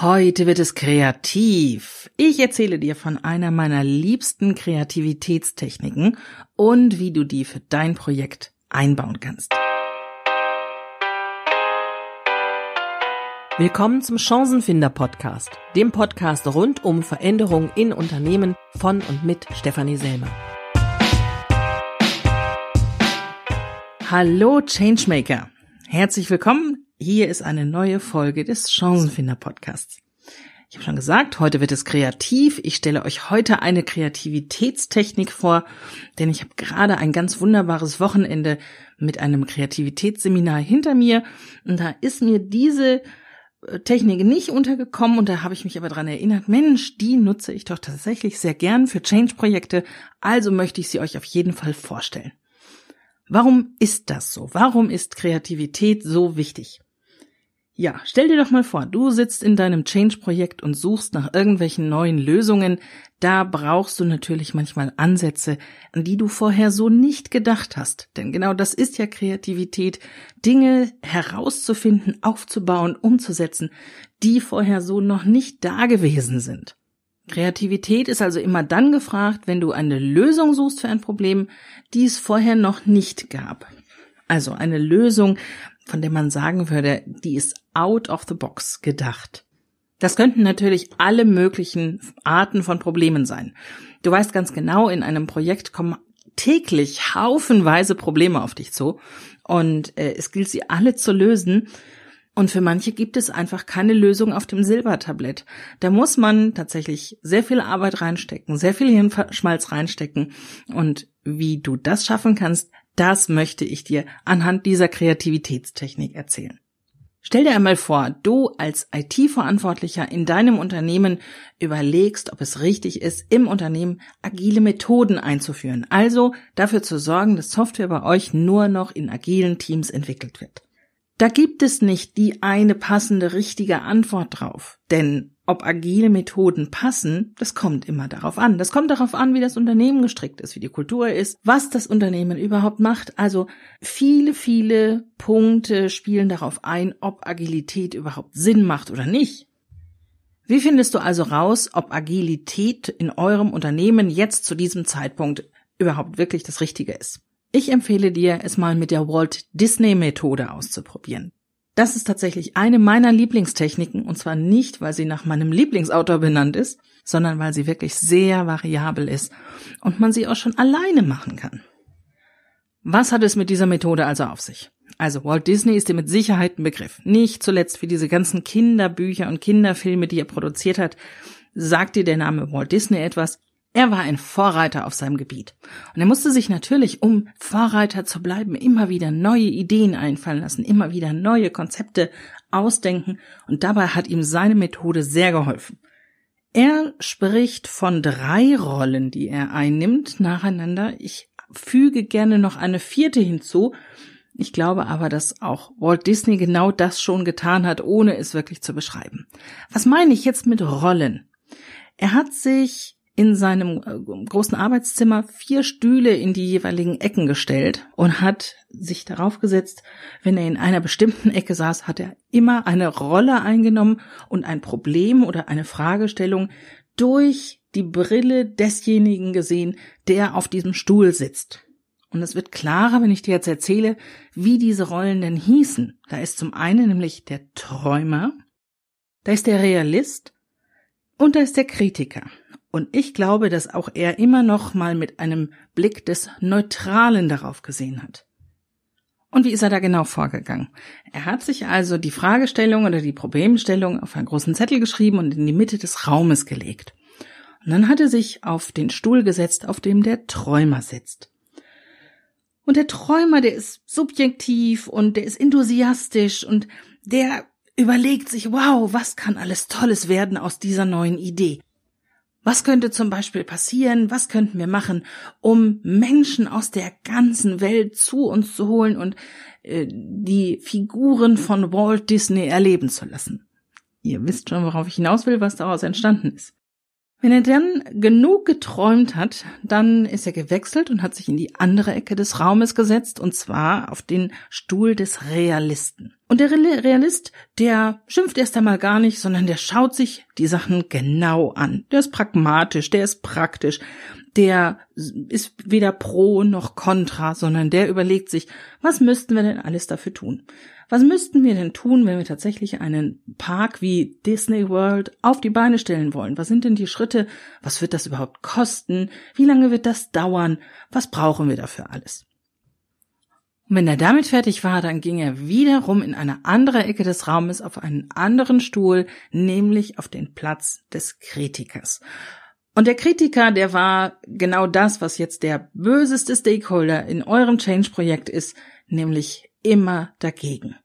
Heute wird es kreativ. Ich erzähle dir von einer meiner liebsten Kreativitätstechniken und wie du die für dein Projekt einbauen kannst. Willkommen zum Chancenfinder Podcast, dem Podcast rund um Veränderungen in Unternehmen von und mit Stefanie Selmer. Hallo Changemaker. Herzlich willkommen hier ist eine neue Folge des Chancenfinder Podcasts. Ich habe schon gesagt, heute wird es kreativ. Ich stelle euch heute eine Kreativitätstechnik vor, denn ich habe gerade ein ganz wunderbares Wochenende mit einem Kreativitätsseminar hinter mir und da ist mir diese äh, Technik nicht untergekommen und da habe ich mich aber dran erinnert, Mensch, die nutze ich doch tatsächlich sehr gern für Change-Projekte, also möchte ich sie euch auf jeden Fall vorstellen. Warum ist das so? Warum ist Kreativität so wichtig? Ja, stell dir doch mal vor, du sitzt in deinem Change-Projekt und suchst nach irgendwelchen neuen Lösungen. Da brauchst du natürlich manchmal Ansätze, an die du vorher so nicht gedacht hast. Denn genau das ist ja Kreativität, Dinge herauszufinden, aufzubauen, umzusetzen, die vorher so noch nicht da gewesen sind. Kreativität ist also immer dann gefragt, wenn du eine Lösung suchst für ein Problem, die es vorher noch nicht gab. Also eine Lösung, von der man sagen würde, die ist out of the box gedacht. Das könnten natürlich alle möglichen Arten von Problemen sein. Du weißt ganz genau, in einem Projekt kommen täglich haufenweise Probleme auf dich zu und äh, es gilt sie alle zu lösen. Und für manche gibt es einfach keine Lösung auf dem Silbertablett. Da muss man tatsächlich sehr viel Arbeit reinstecken, sehr viel Hirnschmalz reinstecken. Und wie du das schaffen kannst, das möchte ich dir anhand dieser Kreativitätstechnik erzählen. Stell dir einmal vor, du als IT-Verantwortlicher in deinem Unternehmen überlegst, ob es richtig ist, im Unternehmen agile Methoden einzuführen. Also dafür zu sorgen, dass Software bei euch nur noch in agilen Teams entwickelt wird. Da gibt es nicht die eine passende richtige Antwort drauf. Denn ob agile Methoden passen, das kommt immer darauf an. Das kommt darauf an, wie das Unternehmen gestrickt ist, wie die Kultur ist, was das Unternehmen überhaupt macht. Also viele, viele Punkte spielen darauf ein, ob Agilität überhaupt Sinn macht oder nicht. Wie findest du also raus, ob Agilität in eurem Unternehmen jetzt zu diesem Zeitpunkt überhaupt wirklich das Richtige ist? Ich empfehle dir, es mal mit der Walt Disney Methode auszuprobieren. Das ist tatsächlich eine meiner Lieblingstechniken und zwar nicht, weil sie nach meinem Lieblingsautor benannt ist, sondern weil sie wirklich sehr variabel ist und man sie auch schon alleine machen kann. Was hat es mit dieser Methode also auf sich? Also Walt Disney ist dir mit Sicherheit ein Begriff. Nicht zuletzt für diese ganzen Kinderbücher und Kinderfilme, die er produziert hat, sagt dir der Name Walt Disney etwas. Er war ein Vorreiter auf seinem Gebiet. Und er musste sich natürlich, um Vorreiter zu bleiben, immer wieder neue Ideen einfallen lassen, immer wieder neue Konzepte ausdenken. Und dabei hat ihm seine Methode sehr geholfen. Er spricht von drei Rollen, die er einnimmt, nacheinander. Ich füge gerne noch eine vierte hinzu. Ich glaube aber, dass auch Walt Disney genau das schon getan hat, ohne es wirklich zu beschreiben. Was meine ich jetzt mit Rollen? Er hat sich in seinem äh, großen Arbeitszimmer vier Stühle in die jeweiligen Ecken gestellt und hat sich darauf gesetzt, wenn er in einer bestimmten Ecke saß, hat er immer eine Rolle eingenommen und ein Problem oder eine Fragestellung durch die Brille desjenigen gesehen, der auf diesem Stuhl sitzt. Und es wird klarer, wenn ich dir jetzt erzähle, wie diese Rollen denn hießen. Da ist zum einen nämlich der Träumer, da ist der Realist und da ist der Kritiker. Und ich glaube, dass auch er immer noch mal mit einem Blick des Neutralen darauf gesehen hat. Und wie ist er da genau vorgegangen? Er hat sich also die Fragestellung oder die Problemstellung auf einen großen Zettel geschrieben und in die Mitte des Raumes gelegt. Und dann hat er sich auf den Stuhl gesetzt, auf dem der Träumer sitzt. Und der Träumer, der ist subjektiv und der ist enthusiastisch und der überlegt sich, wow, was kann alles Tolles werden aus dieser neuen Idee? Was könnte zum Beispiel passieren? Was könnten wir machen, um Menschen aus der ganzen Welt zu uns zu holen und äh, die Figuren von Walt Disney erleben zu lassen? Ihr wisst schon, worauf ich hinaus will, was daraus entstanden ist. Wenn er dann genug geträumt hat, dann ist er gewechselt und hat sich in die andere Ecke des Raumes gesetzt, und zwar auf den Stuhl des Realisten. Und der Realist, der schimpft erst einmal gar nicht, sondern der schaut sich die Sachen genau an. Der ist pragmatisch, der ist praktisch, der ist weder pro noch contra, sondern der überlegt sich, was müssten wir denn alles dafür tun? Was müssten wir denn tun, wenn wir tatsächlich einen Park wie Disney World auf die Beine stellen wollen? Was sind denn die Schritte? Was wird das überhaupt kosten? Wie lange wird das dauern? Was brauchen wir dafür alles? Und wenn er damit fertig war, dann ging er wiederum in eine andere Ecke des Raumes auf einen anderen Stuhl, nämlich auf den Platz des Kritikers. Und der Kritiker, der war genau das, was jetzt der böseste Stakeholder in eurem Change-Projekt ist, nämlich immer dagegen.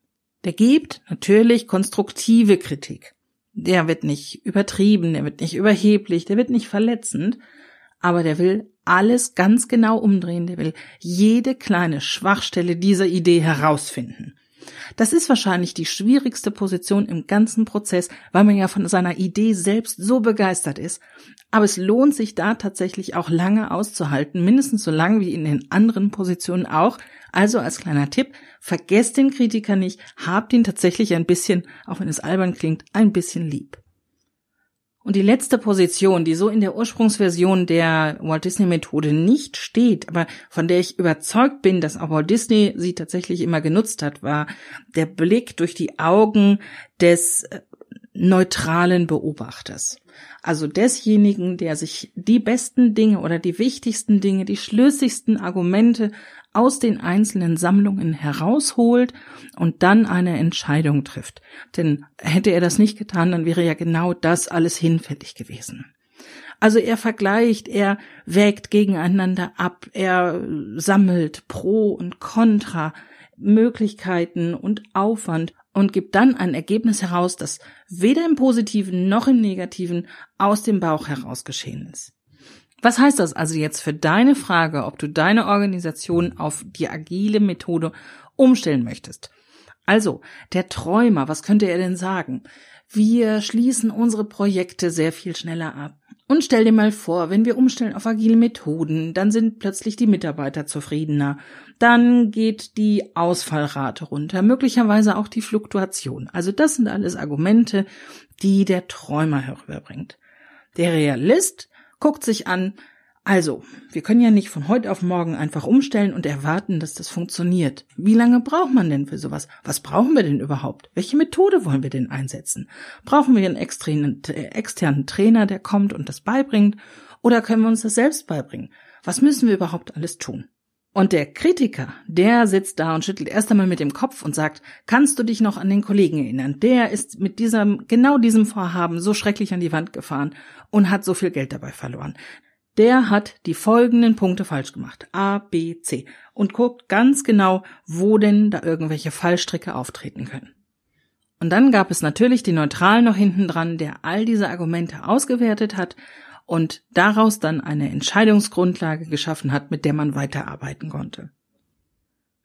Der gibt natürlich konstruktive Kritik. Der wird nicht übertrieben, der wird nicht überheblich, der wird nicht verletzend, aber der will alles ganz genau umdrehen, der will jede kleine Schwachstelle dieser Idee herausfinden. Das ist wahrscheinlich die schwierigste Position im ganzen Prozess, weil man ja von seiner Idee selbst so begeistert ist. Aber es lohnt sich da tatsächlich auch lange auszuhalten, mindestens so lange wie in den anderen Positionen auch. Also als kleiner Tipp, vergesst den Kritiker nicht, habt ihn tatsächlich ein bisschen, auch wenn es albern klingt, ein bisschen lieb. Und die letzte Position, die so in der Ursprungsversion der Walt Disney Methode nicht steht, aber von der ich überzeugt bin, dass auch Walt Disney sie tatsächlich immer genutzt hat, war der Blick durch die Augen des äh, neutralen Beobachters. Also desjenigen, der sich die besten Dinge oder die wichtigsten Dinge, die schlüssigsten Argumente aus den einzelnen Sammlungen herausholt und dann eine Entscheidung trifft. Denn hätte er das nicht getan, dann wäre ja genau das alles hinfällig gewesen. Also er vergleicht, er wägt gegeneinander ab, er sammelt Pro und Contra, Möglichkeiten und Aufwand und gibt dann ein Ergebnis heraus, das weder im positiven noch im negativen aus dem Bauch heraus geschehen ist. Was heißt das also jetzt für deine Frage, ob du deine Organisation auf die agile Methode umstellen möchtest? Also, der Träumer, was könnte er denn sagen? Wir schließen unsere Projekte sehr viel schneller ab. Und stell dir mal vor, wenn wir umstellen auf agile Methoden, dann sind plötzlich die Mitarbeiter zufriedener. Dann geht die Ausfallrate runter, möglicherweise auch die Fluktuation. Also das sind alles Argumente, die der Träumer herüberbringt. Der Realist guckt sich an, also, wir können ja nicht von heute auf morgen einfach umstellen und erwarten, dass das funktioniert. Wie lange braucht man denn für sowas? Was brauchen wir denn überhaupt? Welche Methode wollen wir denn einsetzen? Brauchen wir einen externen, externen Trainer, der kommt und das beibringt? Oder können wir uns das selbst beibringen? Was müssen wir überhaupt alles tun? Und der Kritiker, der sitzt da und schüttelt erst einmal mit dem Kopf und sagt, kannst du dich noch an den Kollegen erinnern? Der ist mit diesem, genau diesem Vorhaben so schrecklich an die Wand gefahren und hat so viel Geld dabei verloren. Der hat die folgenden Punkte falsch gemacht. A, B, C. Und guckt ganz genau, wo denn da irgendwelche Fallstricke auftreten können. Und dann gab es natürlich den Neutralen noch hinten dran, der all diese Argumente ausgewertet hat und daraus dann eine Entscheidungsgrundlage geschaffen hat, mit der man weiterarbeiten konnte.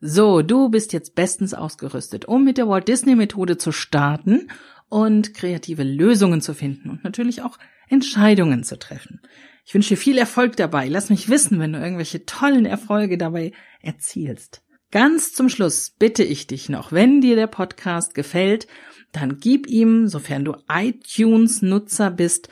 So, du bist jetzt bestens ausgerüstet, um mit der Walt Disney Methode zu starten und kreative Lösungen zu finden und natürlich auch Entscheidungen zu treffen. Ich wünsche dir viel Erfolg dabei. Lass mich wissen, wenn du irgendwelche tollen Erfolge dabei erzielst. Ganz zum Schluss bitte ich dich noch, wenn dir der Podcast gefällt, dann gib ihm, sofern du iTunes-Nutzer bist,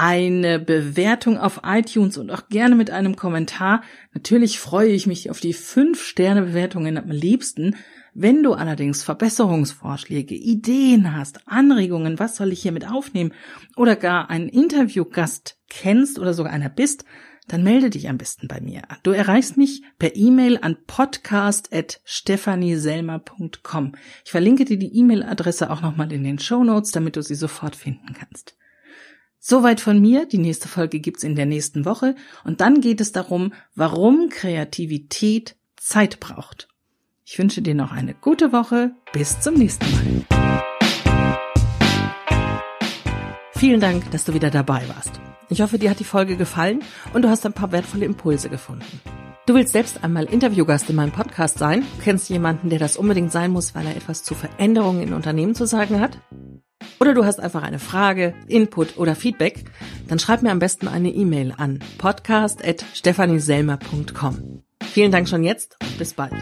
eine Bewertung auf iTunes und auch gerne mit einem Kommentar. Natürlich freue ich mich auf die 5-Sterne-Bewertungen am liebsten. Wenn du allerdings Verbesserungsvorschläge, Ideen hast, Anregungen, was soll ich hiermit aufnehmen oder gar einen Interviewgast kennst oder sogar einer bist, dann melde dich am besten bei mir. Du erreichst mich per E-Mail an podcast.stephanieselmer.com. Ich verlinke dir die E-Mail-Adresse auch nochmal in den Show Notes, damit du sie sofort finden kannst. Soweit von mir. Die nächste Folge gibt's in der nächsten Woche. Und dann geht es darum, warum Kreativität Zeit braucht. Ich wünsche dir noch eine gute Woche. Bis zum nächsten Mal. Vielen Dank, dass du wieder dabei warst. Ich hoffe, dir hat die Folge gefallen und du hast ein paar wertvolle Impulse gefunden. Du willst selbst einmal Interviewgast in meinem Podcast sein? Kennst jemanden, der das unbedingt sein muss, weil er etwas zu Veränderungen in Unternehmen zu sagen hat? Oder du hast einfach eine Frage, Input oder Feedback, dann schreib mir am besten eine E-Mail an podcast.stephanieselmer.com. Vielen Dank schon jetzt und bis bald.